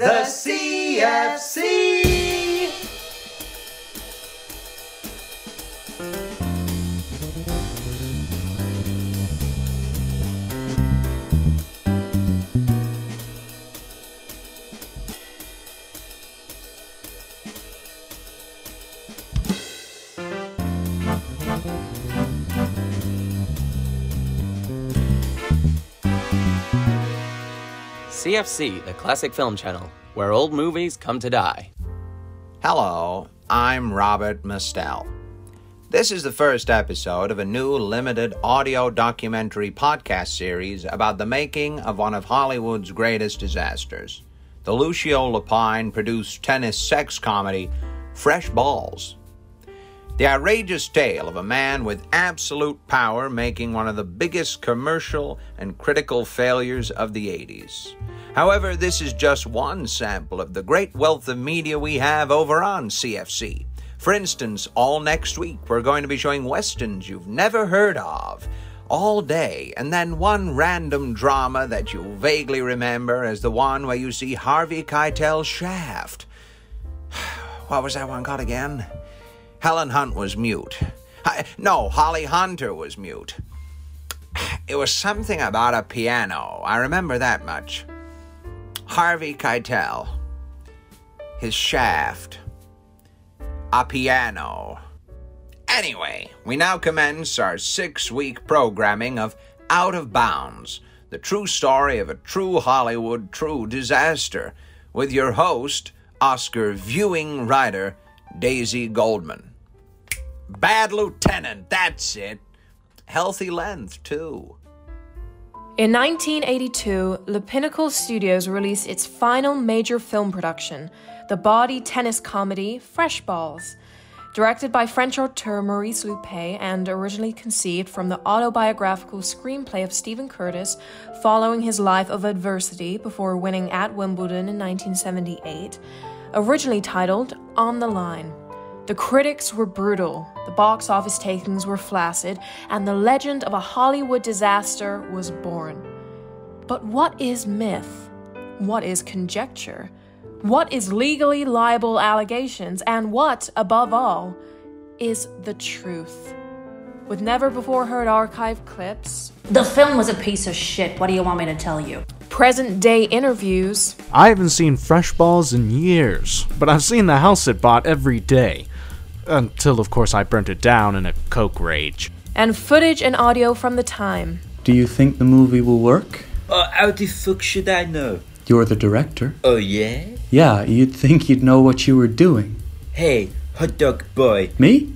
The CFC! CFC, the classic film channel, where old movies come to die. Hello, I'm Robert Mostel. This is the first episode of a new limited audio documentary podcast series about the making of one of Hollywood's greatest disasters the Lucio Lapine produced tennis sex comedy Fresh Balls. The outrageous tale of a man with absolute power making one of the biggest commercial and critical failures of the 80s. However, this is just one sample of the great wealth of media we have over on CFC. For instance, all next week we're going to be showing westerns you've never heard of all day, and then one random drama that you vaguely remember as the one where you see Harvey Keitel's Shaft. What was that one called again? Helen Hunt was mute. Hi- No, Holly Hunter was mute. It was something about a piano. I remember that much. Harvey Keitel. His shaft. A piano. Anyway, we now commence our six week programming of Out of Bounds, the true story of a true Hollywood true disaster, with your host, Oscar viewing writer, Daisy Goldman. Bad Lieutenant, that's it. Healthy length, too. In 1982, Le Pinnacle Studios released its final major film production, the body tennis comedy Fresh Balls. Directed by French auteur Maurice Lupet and originally conceived from the autobiographical screenplay of Stephen Curtis following his life of adversity before winning at Wimbledon in 1978, originally titled On the Line. The critics were brutal, the box office takings were flaccid, and the legend of a Hollywood disaster was born. But what is myth? What is conjecture? What is legally liable allegations? And what, above all, is the truth? With never before heard archive clips, The film was a piece of shit. What do you want me to tell you? present day interviews, I haven't seen Fresh Balls in years, but I've seen the house it bought every day. Until, of course, I burnt it down in a coke rage. and footage and audio from the time. Do you think the movie will work? Oh, how the fuck should I know? You're the director. Oh, yeah? Yeah, you'd think you'd know what you were doing. Hey, hot dog boy. Me?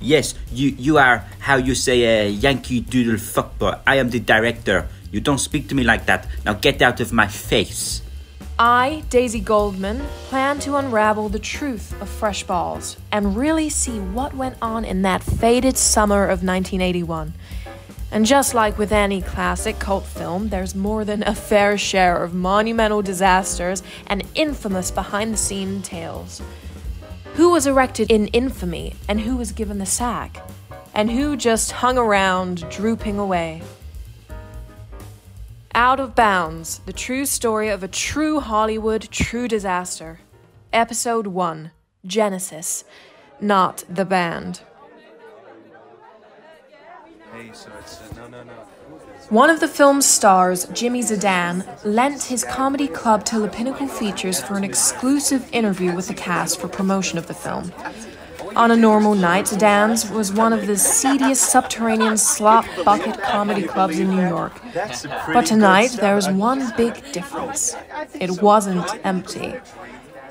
Yes, you, you are how you say a Yankee Doodle fuckboy. I am the director. You don't speak to me like that. Now get out of my face. I, Daisy Goldman, plan to unravel the truth of Fresh Balls and really see what went on in that faded summer of 1981. And just like with any classic cult film, there's more than a fair share of monumental disasters and infamous behind the scene tales. Who was erected in infamy and who was given the sack? And who just hung around, drooping away? Out of Bounds, the true story of a true Hollywood true disaster. Episode 1 Genesis, not the band. Uh, one of the film's stars, Jimmy Zadan, lent his comedy club to Le Pinnacle Features for an exclusive interview with the cast for promotion of the film. On a normal night, Zadan's was one of the seediest subterranean slop bucket comedy clubs in New York. But tonight, there was one big difference. It wasn't empty.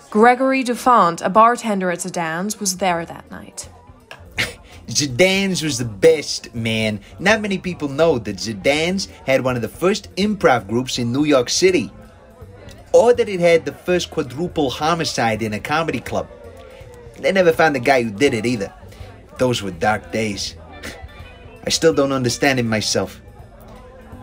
Gregory Dufont, a bartender at Zadan's, was there that night. Zadan's was the best, man. Not many people know that Zadan's had one of the first improv groups in New York City. Or that it had the first quadruple homicide in a comedy club. They never found the guy who did it either. Those were dark days. I still don't understand it myself.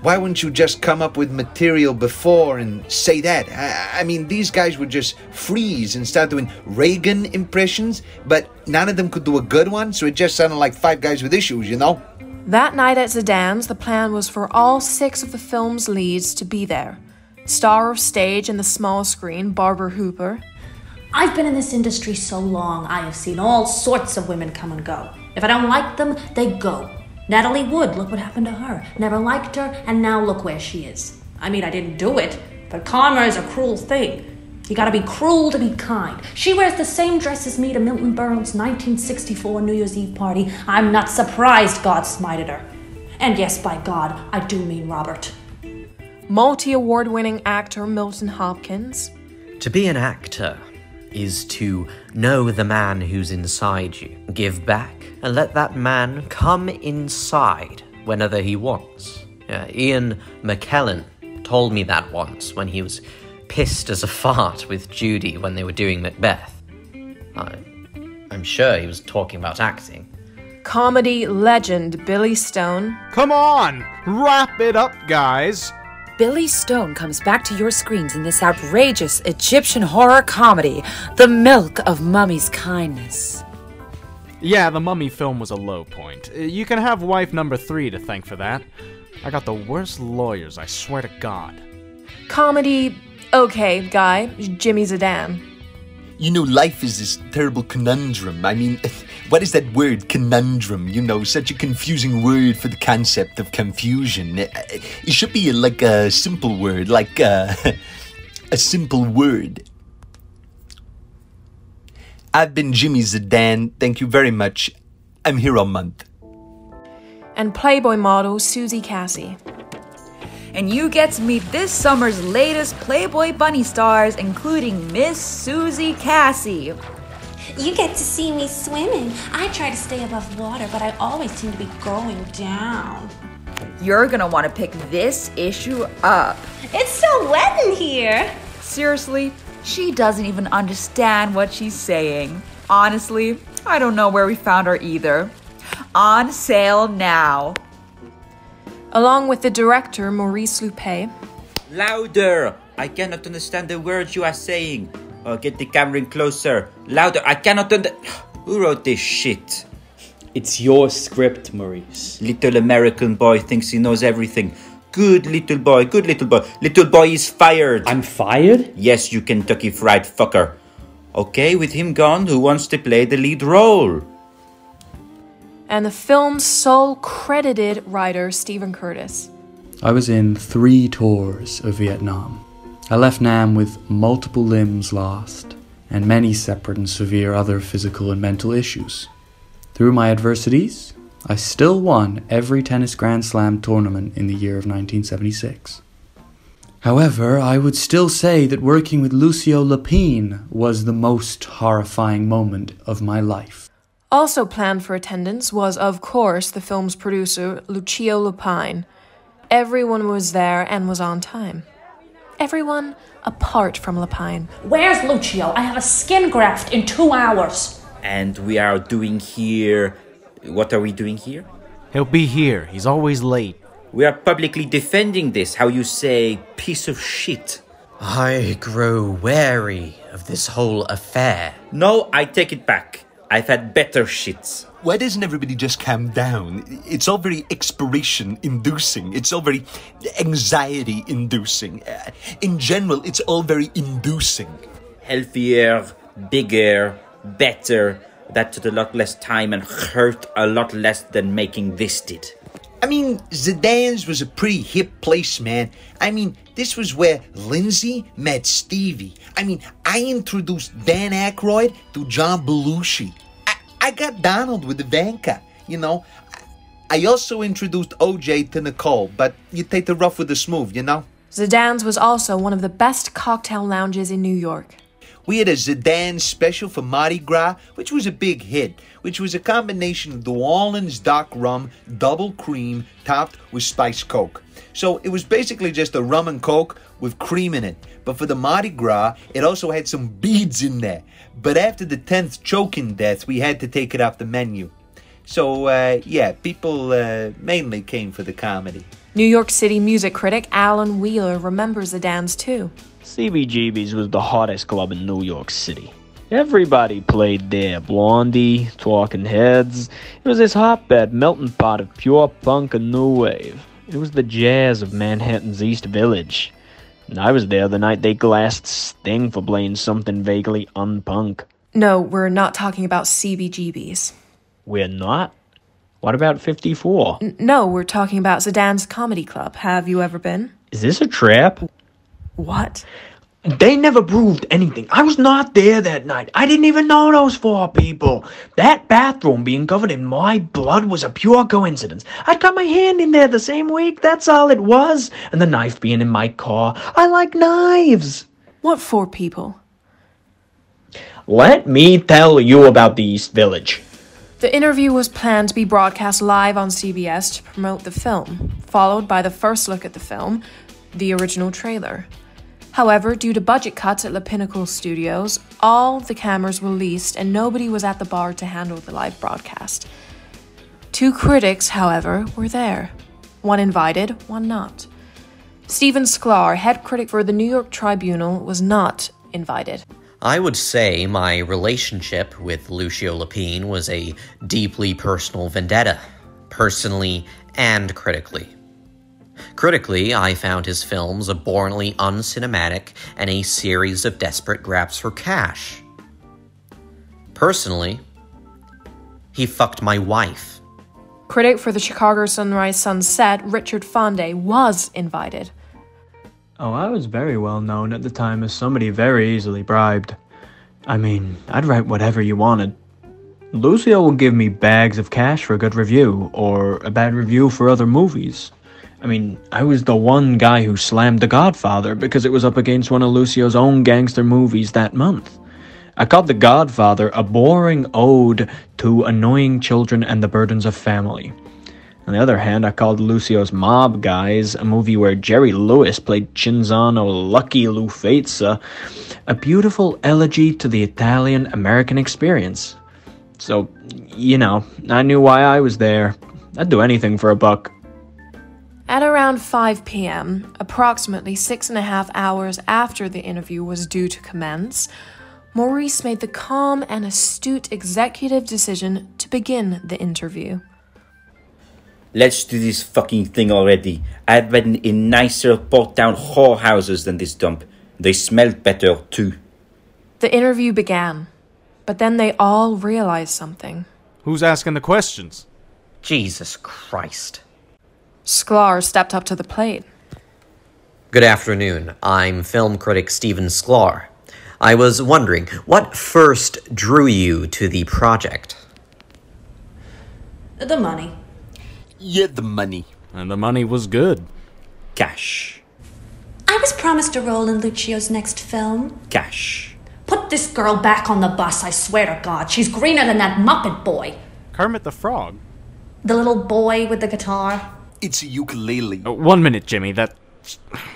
Why wouldn't you just come up with material before and say that? I, I mean, these guys would just freeze and start doing Reagan impressions, but none of them could do a good one, so it just sounded like five guys with issues, you know? That night at Zadan's, the plan was for all six of the film's leads to be there. star of stage and the small screen, Barbara Hooper. I've been in this industry so long, I have seen all sorts of women come and go. If I don't like them, they go. Natalie Wood, look what happened to her. Never liked her, and now look where she is. I mean, I didn't do it, but karma is a cruel thing. You gotta be cruel to be kind. She wears the same dress as me to Milton Berle's 1964 New Year's Eve party. I'm not surprised God smited her. And yes, by God, I do mean Robert. Multi award winning actor Milton Hopkins. To be an actor is to know the man who's inside you, give back, and let that man come inside whenever he wants. Yeah, Ian McKellen told me that once when he was pissed as a fart with Judy when they were doing Macbeth. I, I'm sure he was talking about acting. Comedy legend Billy Stone. Come on! Wrap it up, guys! Billy Stone comes back to your screens in this outrageous Egyptian horror comedy, The Milk of Mummy's Kindness. Yeah, the Mummy film was a low point. Uh, You can have wife number three to thank for that. I got the worst lawyers, I swear to God. Comedy, okay, guy, Jimmy Zadan. You know, life is this terrible conundrum. I mean, what is that word, conundrum? You know, such a confusing word for the concept of confusion. It should be like a simple word, like uh, a simple word. I've been Jimmy Zadan. Thank you very much. I'm here all month. And Playboy model Susie Cassie. And you get to meet this summer's latest Playboy Bunny stars, including Miss Susie Cassie. You get to see me swimming. I try to stay above water, but I always seem to be going down. You're gonna want to pick this issue up. It's so wet in here. Seriously, she doesn't even understand what she's saying. Honestly, I don't know where we found her either. On sale now. Along with the director Maurice Lupet. Louder! I cannot understand the words you are saying. Oh, get the camera in closer. Louder! I cannot under. Who wrote this shit? It's your script, Maurice. Little American boy thinks he knows everything. Good little boy, good little boy. Little boy is fired. I'm fired? Yes, you Kentucky fried fucker. Okay, with him gone, who wants to play the lead role? And the film's sole credited writer, Stephen Curtis. I was in three tours of Vietnam. I left Nam with multiple limbs lost and many separate and severe other physical and mental issues. Through my adversities, I still won every tennis Grand Slam tournament in the year of 1976. However, I would still say that working with Lucio Lapine was the most horrifying moment of my life. Also planned for attendance was, of course, the film's producer, Lucio Lapine. Everyone was there and was on time. Everyone apart from Lapine. Where's Lucio? I have a skin graft in two hours. And we are doing here. What are we doing here? He'll be here. He's always late. We are publicly defending this, how you say, piece of shit. I grow wary of this whole affair. No, I take it back. I've had better shits. Why doesn't everybody just calm down? It's all very expiration inducing. It's all very anxiety inducing. Uh, in general, it's all very inducing. Healthier, bigger, better. That took a lot less time and hurt a lot less than making this did. I mean, Zadan's was a pretty hip place, man. I mean, this was where Lindsay met Stevie. I mean, I introduced Dan Aykroyd to John Belushi. I, I got Donald with Ivanka, you know. I also introduced OJ to Nicole, but you take the rough with the smooth, you know? Zadan's was also one of the best cocktail lounges in New York. We had a Zadan special for Mardi Gras, which was a big hit, which was a combination of New Orleans Dock rum, double cream, topped with spiced Coke. So it was basically just a rum and Coke with cream in it. But for the Mardi Gras, it also had some beads in there. But after the 10th choking death, we had to take it off the menu. So, uh, yeah, people uh, mainly came for the comedy. New York City music critic Alan Wheeler remembers the dance too. CBGB's was the hottest club in New York City. Everybody played there Blondie, Talking Heads. It was this hotbed melting pot of pure punk and new wave. It was the jazz of Manhattan's East Village. And I was there the night they glassed Sting for playing something vaguely unpunk. No, we're not talking about CBGBs. We're not? What about 54? N- no, we're talking about Zadan's Comedy Club. Have you ever been? Is this a trap? What? They never proved anything. I was not there that night. I didn't even know those four people. That bathroom being covered in my blood was a pure coincidence. I'd got my hand in there the same week, that's all it was. And the knife being in my car. I like knives. What four people? Let me tell you about the East Village. The interview was planned to be broadcast live on CBS to promote the film, followed by the first look at the film, the original trailer. However, due to budget cuts at La Pinnacle Studios, all the cameras were leased and nobody was at the bar to handle the live broadcast. Two critics, however, were there one invited, one not. Stephen Sklar, head critic for the New York Tribunal, was not invited. I would say my relationship with Lucio Lapine was a deeply personal vendetta, personally and critically. Critically, I found his films abhorrently uncinematic and a series of desperate grabs for cash. Personally, he fucked my wife. Critic for the Chicago Sunrise Sunset, Richard Fondae, was invited. Oh, I was very well known at the time as somebody very easily bribed. I mean, I'd write whatever you wanted. Lucio will give me bags of cash for a good review, or a bad review for other movies. I mean, I was the one guy who slammed The Godfather because it was up against one of Lucio's own gangster movies that month. I called The Godfather a boring ode to annoying children and the burdens of family. On the other hand, I called Lucio's Mob Guys, a movie where Jerry Lewis played Cinzano Lucky Lufezza, uh, a beautiful elegy to the Italian American experience. So, you know, I knew why I was there. I'd do anything for a buck. At around 5 p.m., approximately six and a half hours after the interview was due to commence, Maurice made the calm and astute executive decision to begin the interview. Let's do this fucking thing already. I've been in nicer port down whorehouses than this dump. They smelled better too. The interview began, but then they all realized something. Who's asking the questions? Jesus Christ. Sklar stepped up to the plate. Good afternoon. I'm film critic Stephen Sklar. I was wondering, what first drew you to the project? The money. Yeah, the money. And the money was good. Cash. I was promised a role in Lucio's next film. Cash. Put this girl back on the bus, I swear to God. She's greener than that Muppet boy. Kermit the Frog. The little boy with the guitar. It's a ukulele. Uh, one minute, Jimmy. That.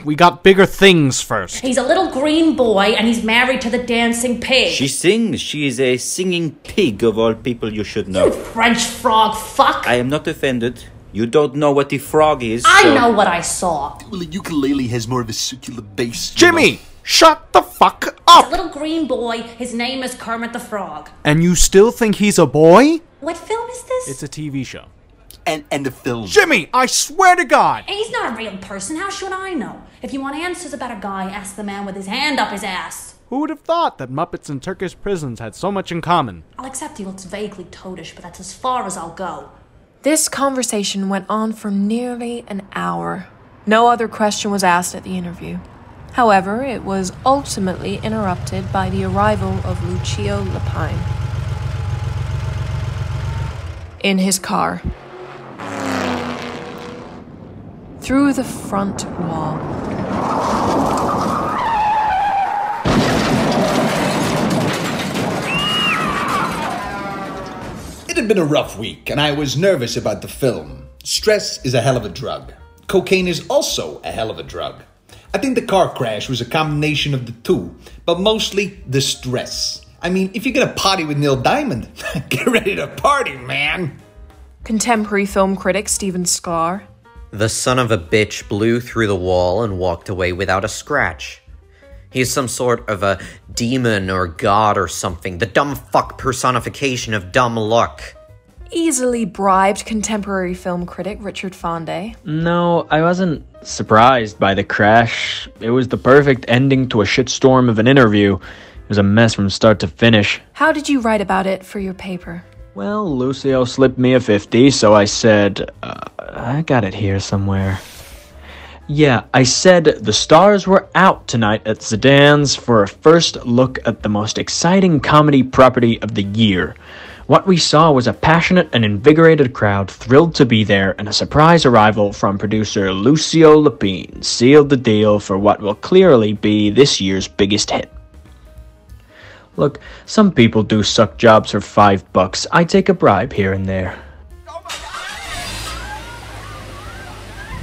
We got bigger things first. He's a little green boy and he's married to the dancing pig. She sings. She is a singing pig of all people you should know. You French frog fuck. I am not offended. You don't know what the frog is. I so- know what I saw. Well, a ukulele has more of a circular bass. you Jimmy! know. Shut the fuck He's up! a little green boy. His name is Kermit the Frog. And you still think he's a boy? What film is this? It's a TV show. And and the film. Jimmy, I swear to God! He's not a real person. How should I know? If you want answers about a guy, ask the man with his hand up his ass. Who would have thought that Muppets and Turkish prisons had so much in common? I'll accept he looks vaguely toadish, but that's as far as I'll go. This conversation went on for nearly an hour. No other question was asked at the interview. However, it was ultimately interrupted by the arrival of Lucio Lapine. In his car. Through the front wall. It had been a rough week, and I was nervous about the film. Stress is a hell of a drug. Cocaine is also a hell of a drug. I think the car crash was a combination of the two, but mostly the stress. I mean, if you're gonna party with Neil Diamond, get ready to party, man. Contemporary film critic Stephen Sklar. The son of a bitch blew through the wall and walked away without a scratch. He's some sort of a demon or god or something, the dumb fuck personification of dumb luck. easily bribed contemporary film critic Richard Fondae. No, I wasn't surprised by the crash. It was the perfect ending to a shitstorm of an interview. It was a mess from start to finish. How did you write about it for your paper? Well, Lucio slipped me a 50, so I said, uh, I got it here somewhere. Yeah, I said the stars were out tonight at Zadan's for a first look at the most exciting comedy property of the year. What we saw was a passionate and invigorated crowd thrilled to be there, and a surprise arrival from producer Lucio Lapine sealed the deal for what will clearly be this year's biggest hit. Look, some people do suck jobs for five bucks. I take a bribe here and there.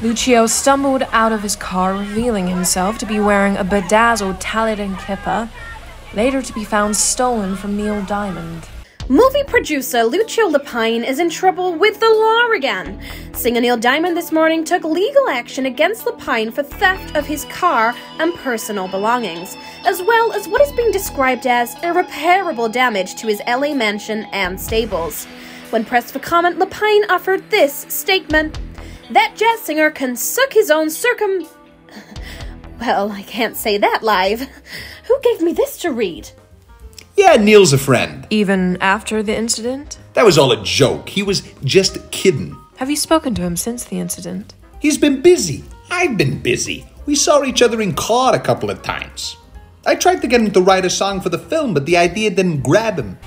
Lucio stumbled out of his car, revealing himself to be wearing a bedazzled tallit and kippa, later to be found stolen from Neil Diamond. Movie producer Lucio Lapine is in trouble with the law again. Singer Neil Diamond this morning took legal action against Lapine for theft of his car and personal belongings, as well as what is being described as irreparable damage to his LA mansion and stables. When pressed for comment, Lapine offered this statement That jazz singer can suck his own circum. Well, I can't say that live. Who gave me this to read? Yeah, Neil's a friend. Even after the incident? That was all a joke. He was just kidding. Have you spoken to him since the incident? He's been busy. I've been busy. We saw each other in court a couple of times. I tried to get him to write a song for the film, but the idea didn't grab him.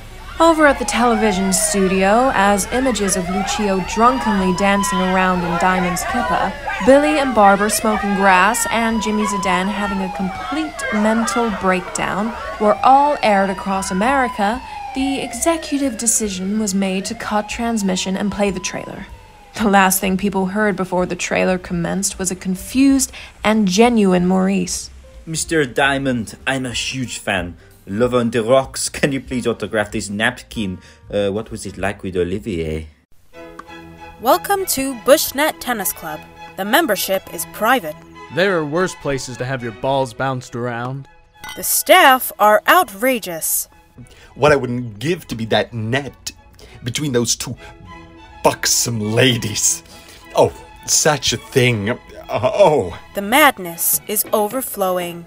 Over at the television studio, as images of Lucio drunkenly dancing around in Diamond's kippa, Billy and Barbara smoking grass, and Jimmy Zadan having a complete mental breakdown were all aired across America, the executive decision was made to cut transmission and play the trailer. The last thing people heard before the trailer commenced was a confused and genuine Maurice. Mr. Diamond, I'm a huge fan. Love on the rocks. Can you please autograph this napkin? Uh, what was it like with Olivier? Welcome to Bushnet Tennis Club. The membership is private. There are worse places to have your balls bounced around. The staff are outrageous. What I wouldn't give to be that net between those two buxom ladies. Oh, such a thing. Oh. The madness is overflowing.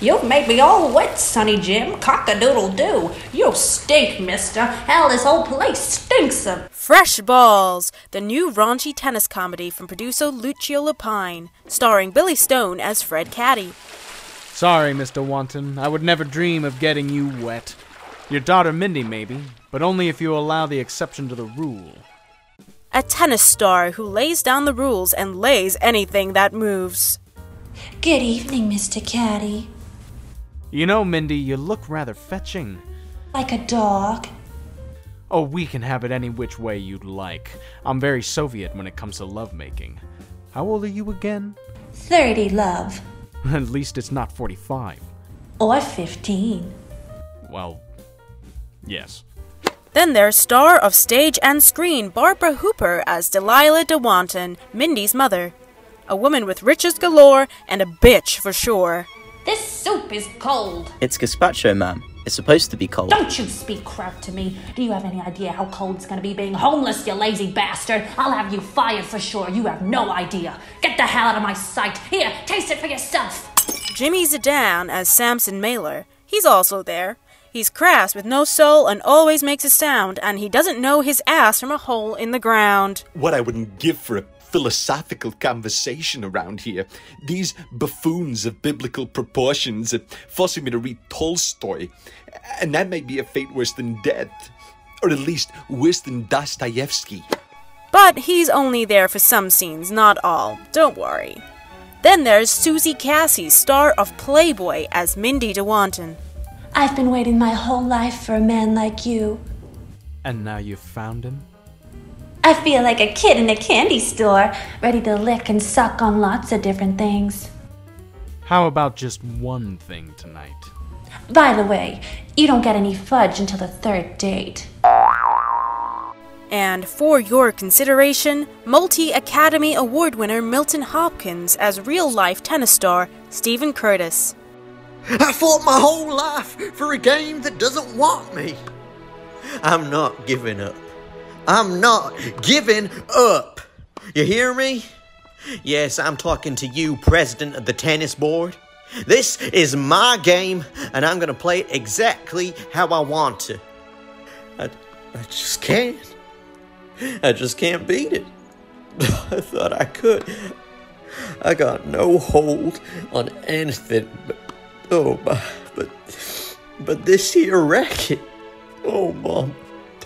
You've made me all wet, Sonny Jim. Cock a doodle doo. You stink, mister. Hell, this whole place stinks of. Fresh Balls, the new raunchy tennis comedy from producer Lucio Lapine, starring Billy Stone as Fred Caddy. Sorry, Mr. Wanton. I would never dream of getting you wet. Your daughter Mindy, maybe, but only if you allow the exception to the rule. A tennis star who lays down the rules and lays anything that moves. Good evening, Mr. Caddy. You know, Mindy, you look rather fetching. Like a dog. Oh, we can have it any which way you'd like. I'm very Soviet when it comes to lovemaking. How old are you again? 30, love. At least it's not 45. Or 15. Well, yes. Then there's star of stage and screen Barbara Hooper as Delilah DeWanton, Mindy's mother. A woman with riches galore and a bitch for sure. This soup is cold. It's gazpacho, ma'am. It's supposed to be cold. Don't you speak crap to me. Do you have any idea how cold it's gonna be being homeless, you lazy bastard? I'll have you fired for sure. You have no idea. Get the hell out of my sight. Here, taste it for yourself. Jimmy Zadan as Samson Mailer. He's also there. He's crass with no soul and always makes a sound, and he doesn't know his ass from a hole in the ground. What I wouldn't give for a philosophical conversation around here. These buffoons of biblical proportions are forcing me to read Tolstoy, and that may be a fate worse than death, or at least worse than Dostoevsky. But he's only there for some scenes, not all. Don't worry. Then there's Susie Cassie, star of Playboy, as Mindy DeWanton. I've been waiting my whole life for a man like you. And now you've found him? I feel like a kid in a candy store, ready to lick and suck on lots of different things. How about just one thing tonight? By the way, you don't get any fudge until the third date. And for your consideration, multi Academy Award winner Milton Hopkins as real life tennis star Stephen Curtis. I fought my whole life for a game that doesn't want me. I'm not giving up. I'm not giving up. You hear me? Yes, I'm talking to you, president of the tennis board. This is my game, and I'm gonna play it exactly how I want to. I, I just can't. I just can't beat it. I thought I could. I got no hold on anything but oh my but but this here racket. Oh mom,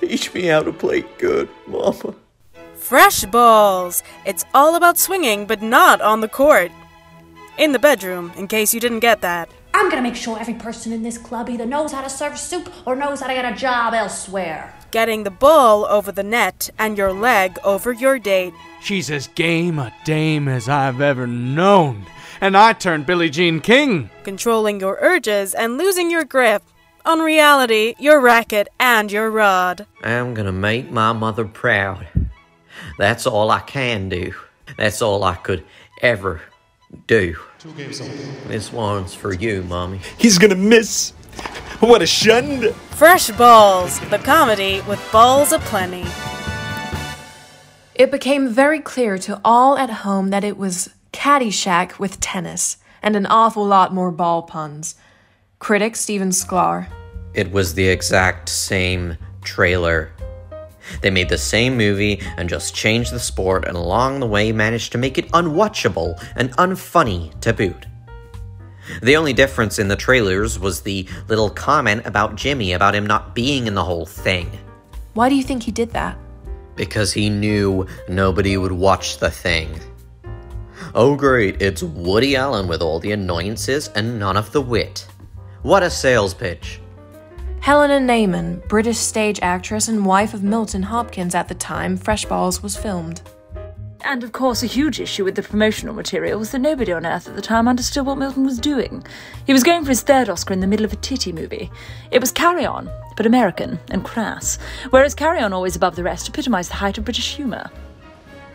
teach me how to play good, mama. Fresh balls! It's all about swinging, but not on the court. In the bedroom, in case you didn't get that. I'm gonna make sure every person in this club either knows how to serve soup or knows how to get a job elsewhere. Getting the ball over the net and your leg over your date. She's as game a dame as I've ever known. And I turned Billie Jean King. Controlling your urges and losing your grip. On reality, your racket and your rod. I'm gonna make my mother proud. That's all I can do. That's all I could ever do. This one's for you, Mommy. He's gonna miss. What a shund. Fresh Balls, the comedy with balls aplenty. It became very clear to all at home that it was Caddyshack with tennis, and an awful lot more ball puns. Critic Stephen Sklar. It was the exact same trailer. They made the same movie and just changed the sport, and along the way managed to make it unwatchable and unfunny to boot. The only difference in the trailers was the little comment about Jimmy about him not being in the whole thing. Why do you think he did that? Because he knew nobody would watch the thing. Oh, great, it's Woody Allen with all the annoyances and none of the wit. What a sales pitch. Helena Nayman, British stage actress and wife of Milton Hopkins at the time Fresh Balls was filmed. And of course, a huge issue with the promotional material was that nobody on earth at the time understood what Milton was doing. He was going for his third Oscar in the middle of a titty movie. It was Carry On, but American and crass, whereas Carry On, always above the rest, epitomised the height of British humour.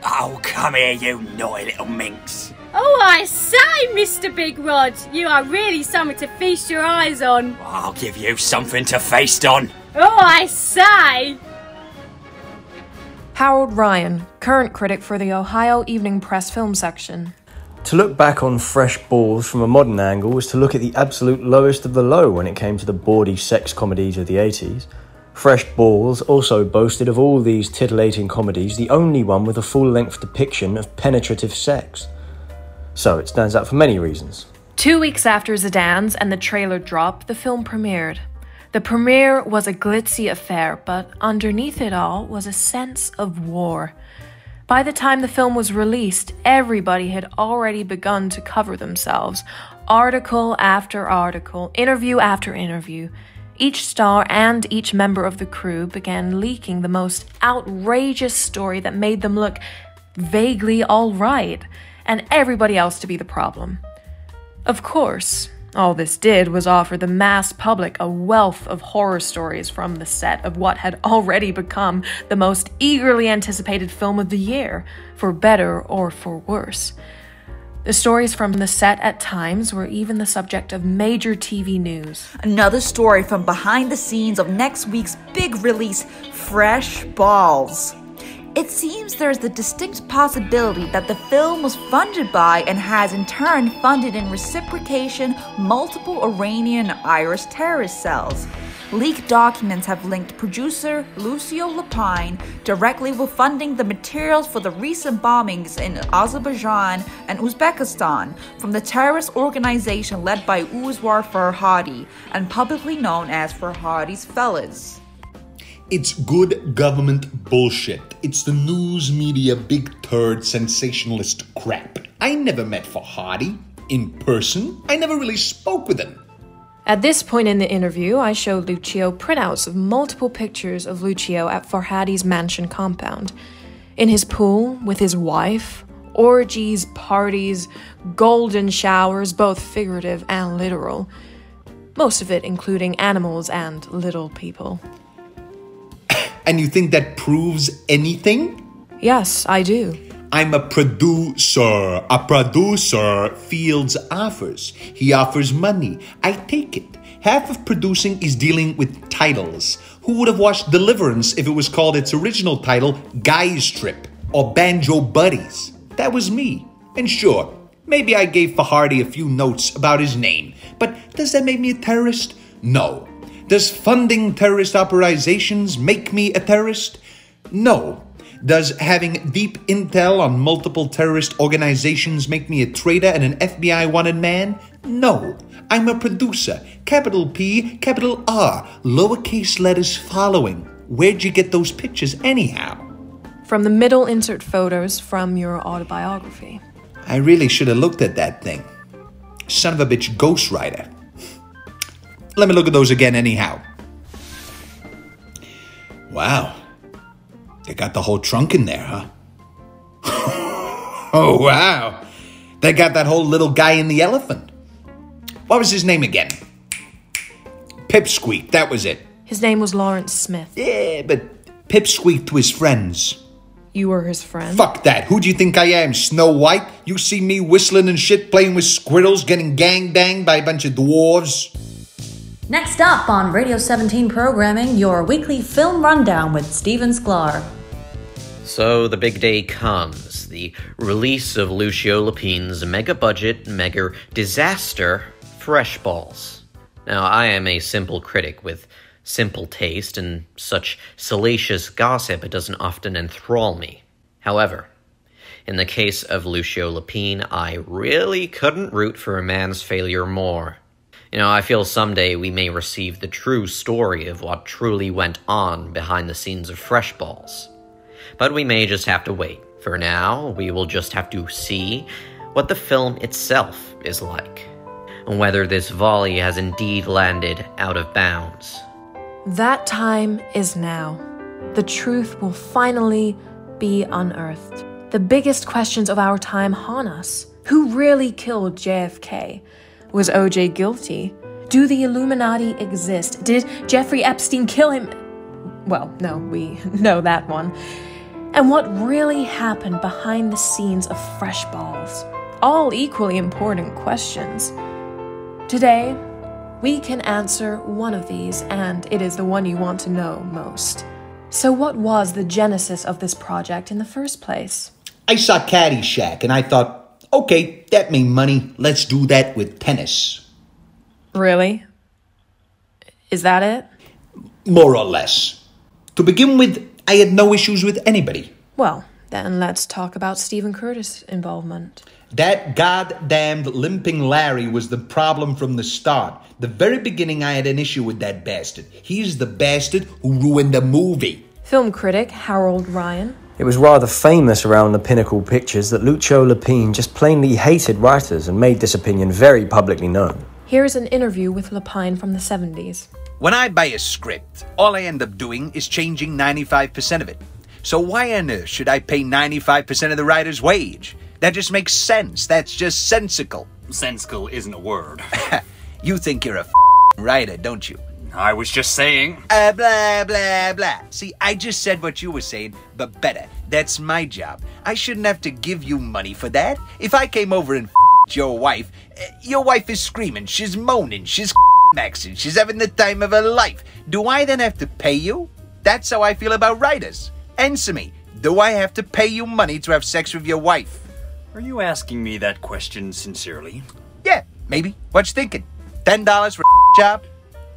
Oh, come here, you naughty little minx. Oh, I say, Mr. Big Rod, you are really something to feast your eyes on. I'll give you something to feast on. Oh, I say! Harold Ryan, current critic for the Ohio Evening Press film section. To look back on Fresh Balls from a modern angle was to look at the absolute lowest of the low when it came to the bawdy sex comedies of the 80s. Fresh Balls also boasted of all these titillating comedies the only one with a full length depiction of penetrative sex. So it stands out for many reasons. Two weeks after Zadan's and the trailer drop, the film premiered. The premiere was a glitzy affair, but underneath it all was a sense of war. By the time the film was released, everybody had already begun to cover themselves. Article after article, interview after interview. Each star and each member of the crew began leaking the most outrageous story that made them look vaguely alright, and everybody else to be the problem. Of course, all this did was offer the mass public a wealth of horror stories from the set of what had already become the most eagerly anticipated film of the year, for better or for worse. The stories from the set at times were even the subject of major TV news. Another story from behind the scenes of next week's big release, Fresh Balls. It seems there's the distinct possibility that the film was funded by and has in turn funded in reciprocation multiple Iranian and Irish terrorist cells. Leaked documents have linked producer Lucio Lapine directly with funding the materials for the recent bombings in Azerbaijan and Uzbekistan from the terrorist organization led by Uzwar Farhadi and publicly known as Farhadi's Fellas. It's good government bullshit. It's the news media big turd sensationalist crap. I never met Farhadi in person. I never really spoke with him. At this point in the interview, I showed Lucio printouts of multiple pictures of Lucio at Farhadi's mansion compound. In his pool, with his wife, orgies, parties, golden showers, both figurative and literal. Most of it including animals and little people. And you think that proves anything? Yes, I do. I'm a producer. A producer fields offers. He offers money. I take it. Half of producing is dealing with titles. Who would have watched Deliverance if it was called its original title, Guys Trip, or Banjo Buddies? That was me. And sure, maybe I gave Farhadi a few notes about his name, but does that make me a terrorist? No. Does funding terrorist operations make me a terrorist? No. Does having deep intel on multiple terrorist organizations make me a traitor and an FBI wanted man? No. I'm a producer. Capital P, capital R, lowercase letters following. Where'd you get those pictures anyhow? From the middle, insert photos from your autobiography. I really should have looked at that thing. Son of a bitch ghostwriter. Let me look at those again, anyhow. Wow. They got the whole trunk in there, huh? oh, wow. They got that whole little guy in the elephant. What was his name again? Pipsqueak, that was it. His name was Lawrence Smith. Yeah, but Pipsqueak to his friends. You were his friend? Fuck that. Who do you think I am, Snow White? You see me whistling and shit, playing with squirrels, getting gang banged by a bunch of dwarves? Next up on Radio 17 programming, your weekly film rundown with Stephen Sklar. So the big day comes the release of Lucio Lapine's mega budget, mega disaster, Fresh Balls. Now, I am a simple critic with simple taste, and such salacious gossip it doesn't often enthrall me. However, in the case of Lucio Lapine, I really couldn't root for a man's failure more. You know, I feel someday we may receive the true story of what truly went on behind the scenes of Fresh Balls. But we may just have to wait. For now, we will just have to see what the film itself is like, and whether this volley has indeed landed out of bounds. That time is now. The truth will finally be unearthed. The biggest questions of our time haunt us. Who really killed JFK? Was OJ guilty? Do the Illuminati exist? Did Jeffrey Epstein kill him? Well, no, we know that one. And what really happened behind the scenes of Fresh Balls? All equally important questions. Today, we can answer one of these, and it is the one you want to know most. So, what was the genesis of this project in the first place? I saw Caddyshack and I thought, okay, that made money. Let's do that with tennis. Really? Is that it? More or less. To begin with, I had no issues with anybody. Well, then let's talk about Stephen Curtis' involvement. That goddamned limping Larry was the problem from the start. The very beginning, I had an issue with that bastard. He's the bastard who ruined the movie. Film critic Harold Ryan. It was rather famous around the Pinnacle Pictures that Lucio Lapine just plainly hated writers and made this opinion very publicly known. Here's an interview with Lapine from the 70s. When I buy a script, all I end up doing is changing 95% of it. So why on earth should I pay 95% of the writer's wage? That just makes sense. That's just sensical. Sensical isn't a word. you think you're a f- writer, don't you? I was just saying. Uh, blah, blah, blah. See, I just said what you were saying, but better. That's my job. I shouldn't have to give you money for that. If I came over and f- your wife, uh, your wife is screaming, she's moaning, she's maxing, she's having the time of her life. Do I then have to pay you? That's how I feel about writers. Answer me. Do I have to pay you money to have sex with your wife? Are you asking me that question sincerely? Yeah, maybe. What you thinking? Ten dollars for a job?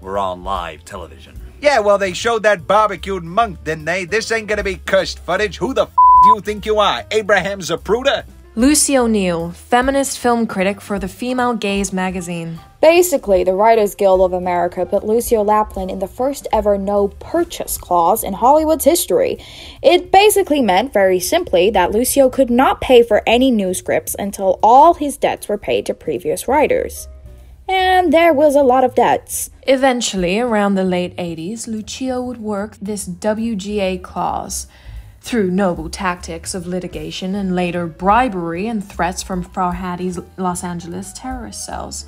We're on live television. Yeah, well, they showed that barbecued monk, didn't they? This ain't gonna be cursed footage. Who the f do you think you are? Abraham Zapruder? Lucy O'Neill, feminist film critic for the Female Gaze magazine. Basically, the Writers Guild of America put Lucio Lapine in the first ever no purchase clause in Hollywood's history. It basically meant, very simply, that Lucio could not pay for any new scripts until all his debts were paid to previous writers. And there was a lot of debts. Eventually, around the late 80s, Lucio would work this WGA clause. Through noble tactics of litigation and later bribery and threats from Farhadi's Los Angeles terrorist cells.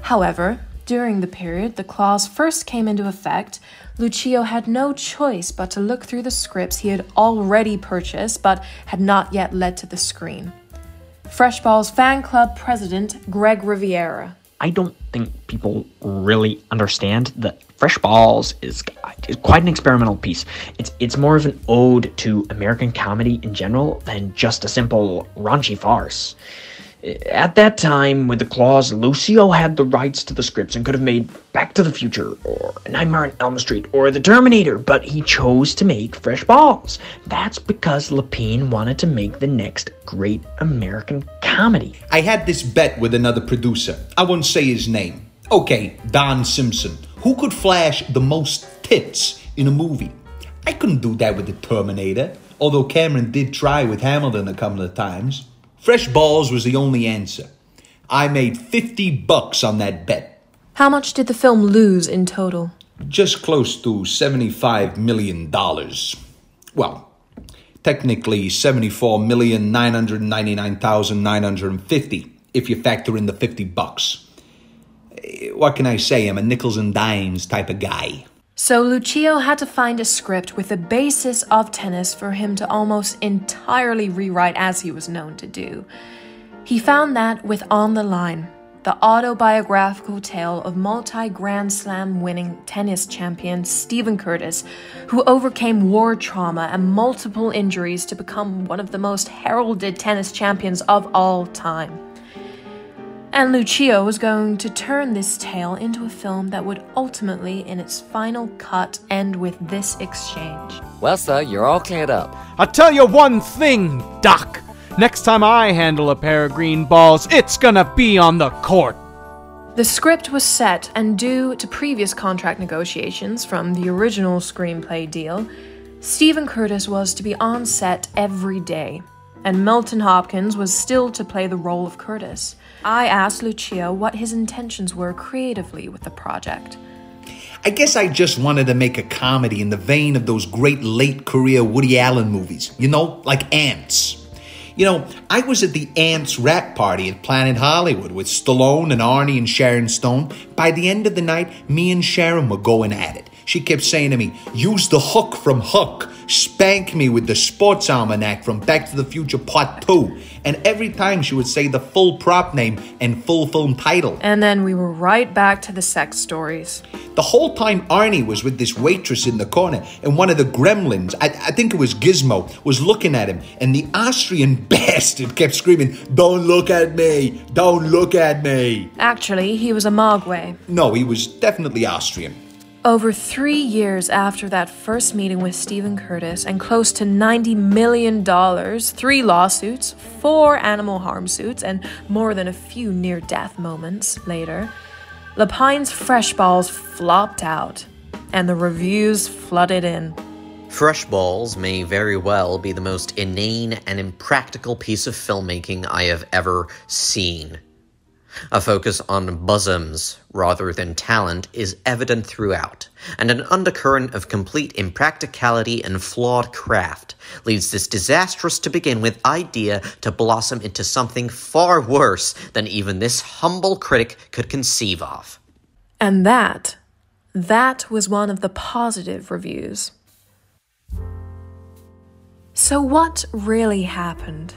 However, during the period the clause first came into effect, Lucio had no choice but to look through the scripts he had already purchased but had not yet led to the screen. Freshball's fan club president, Greg Riviera. I don't think people really understand that Fresh Balls is, is quite an experimental piece. It's it's more of an ode to American comedy in general than just a simple raunchy farce. At that time, with the clause, Lucio had the rights to the scripts and could have made Back to the Future, or Nightmare on Elm Street, or The Terminator, but he chose to make Fresh Balls. That's because Lapine wanted to make the next great American comedy. I had this bet with another producer. I won't say his name. Okay, Don Simpson. Who could flash the most tits in a movie? I couldn't do that with The Terminator, although Cameron did try with Hamilton a couple of times. Fresh balls was the only answer. I made 50 bucks on that bet. How much did the film lose in total? Just close to 75 million dollars. Well, technically 74,999,950 if you factor in the 50 bucks. Eh, what can I say? I'm a nickels and dimes type of guy. So Lucio had to find a script with the basis of tennis for him to almost entirely rewrite as he was known to do. He found that with On the Line, the autobiographical tale of multi Grand Slam winning tennis champion Stephen Curtis, who overcame war trauma and multiple injuries to become one of the most heralded tennis champions of all time. And Lucio was going to turn this tale into a film that would ultimately, in its final cut, end with this exchange. Well, sir, you're all cleared up. I'll tell you one thing, Doc. Next time I handle a pair of green balls, it's gonna be on the court. The script was set, and due to previous contract negotiations from the original screenplay deal, Stephen Curtis was to be on set every day, and Milton Hopkins was still to play the role of Curtis. I asked Lucio what his intentions were creatively with the project. I guess I just wanted to make a comedy in the vein of those great late career Woody Allen movies, you know, like Antz. You know, I was at the Antz wrap party at Planet Hollywood with Stallone and Arnie and Sharon Stone. By the end of the night, me and Sharon were going at it. She kept saying to me, use the hook from Hook. Spank me with the sports almanac from Back to the Future Part 2. And every time she would say the full prop name and full film title. And then we were right back to the sex stories. The whole time Arnie was with this waitress in the corner, and one of the gremlins, I, I think it was Gizmo, was looking at him, and the Austrian bastard kept screaming, Don't look at me! Don't look at me! Actually, he was a Mogwai. No, he was definitely Austrian. Over three years after that first meeting with Stephen Curtis and close to $90 million, three lawsuits, four animal harm suits, and more than a few near death moments later, Lapine's Fresh Balls flopped out, and the reviews flooded in. Fresh Balls may very well be the most inane and impractical piece of filmmaking I have ever seen. A focus on bosoms rather than talent is evident throughout, and an undercurrent of complete impracticality and flawed craft leads this disastrous to begin with idea to blossom into something far worse than even this humble critic could conceive of. And that, that was one of the positive reviews. So, what really happened?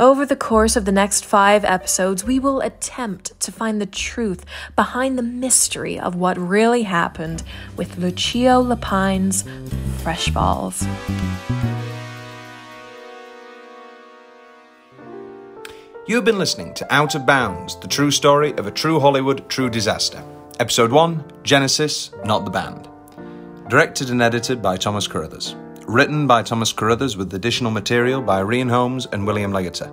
Over the course of the next five episodes, we will attempt to find the truth behind the mystery of what really happened with Lucio Lapine's Fresh Balls. You have been listening to Out of Bounds, the true story of a true Hollywood true disaster. Episode 1 Genesis, Not the Band. Directed and edited by Thomas Carruthers. Written by Thomas Carruthers with additional material by Rhian Holmes and William Leggetter.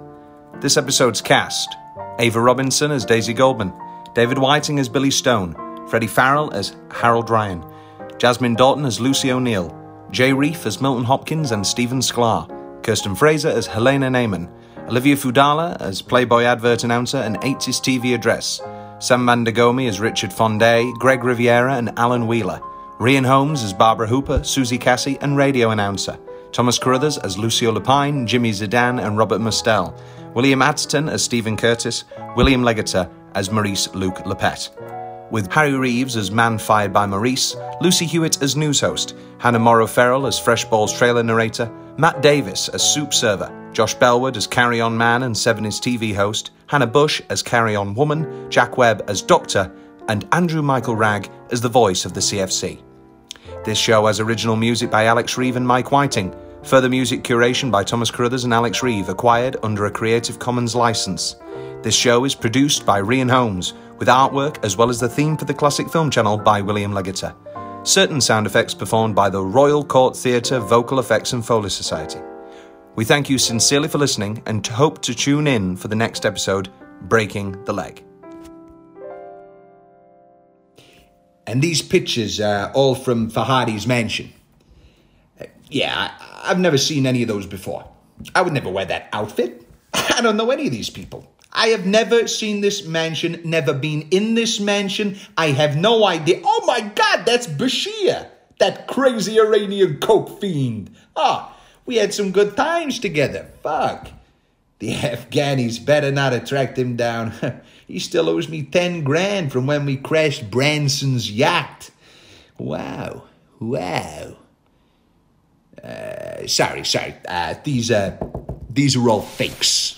This episode's cast Ava Robinson as Daisy Goldman, David Whiting as Billy Stone, Freddie Farrell as Harold Ryan, Jazmine Dorton as Lucy O'Neill, Jay Reef as Milton Hopkins and Stephen Sklar, Kirsten Fraser as Helena Nayman, Olivia Fudala as Playboy advert announcer and 80s TV address, Sam Mandi Ghomi as Richard Fondae, Greg Riviera and Alan Wheeler, Rhian Holmes as Barbara Hooper, Susie Cassie, and radio announcer, Thomas Carruthers as Lucio Lapine, Jimmy Zadan, and Robert Mostel, William Atterton as Stephen Curtis, William Leggetter as Maurice Luc Lupet. With Harry Reeves as Man Fired by Maurice, Lucy Hewitt as news host, Hannah More O'Ferrall as Fresh Balls trailer narrator, Matt Davis as soup server, Josh Belward as Carry On Man and Seven is TV host, Hannah Bush as Carry On Woman, Jack Webb as Doctor, and Andrew Michael Wragg as the voice of the CFC. This show has original music by Alex Reeve and Mike Whiting. Further music curation by Thomas Carruthers and Alex Reeve, acquired under a Creative Commons license. This show is produced by Rhian Holmes, with artwork as well as the theme for the Classic Film Channel by William Leggetter. Certain sound effects performed by the Royal Court Theatre Vocal Effects and Foley Society. We thank you sincerely for listening and hope to tune in for the next episode, Breaking the Leg. And these pictures are all from Farhadi's mansion. Yeah, I, I've never seen any of those before. I would never wear that outfit. I don't know any of these people. I have never seen this mansion, never been in this mansion. I have no idea. Oh my god, that's Bashir, that crazy Iranian coke fiend. Ah, we had some good times together. Fuck. The Afghanis better not attract him down. he still owes me 10 grand from when we crashed Branson's yacht. Wow. Wow. Uh, sorry, sorry. Uh, these, uh, these are all fakes.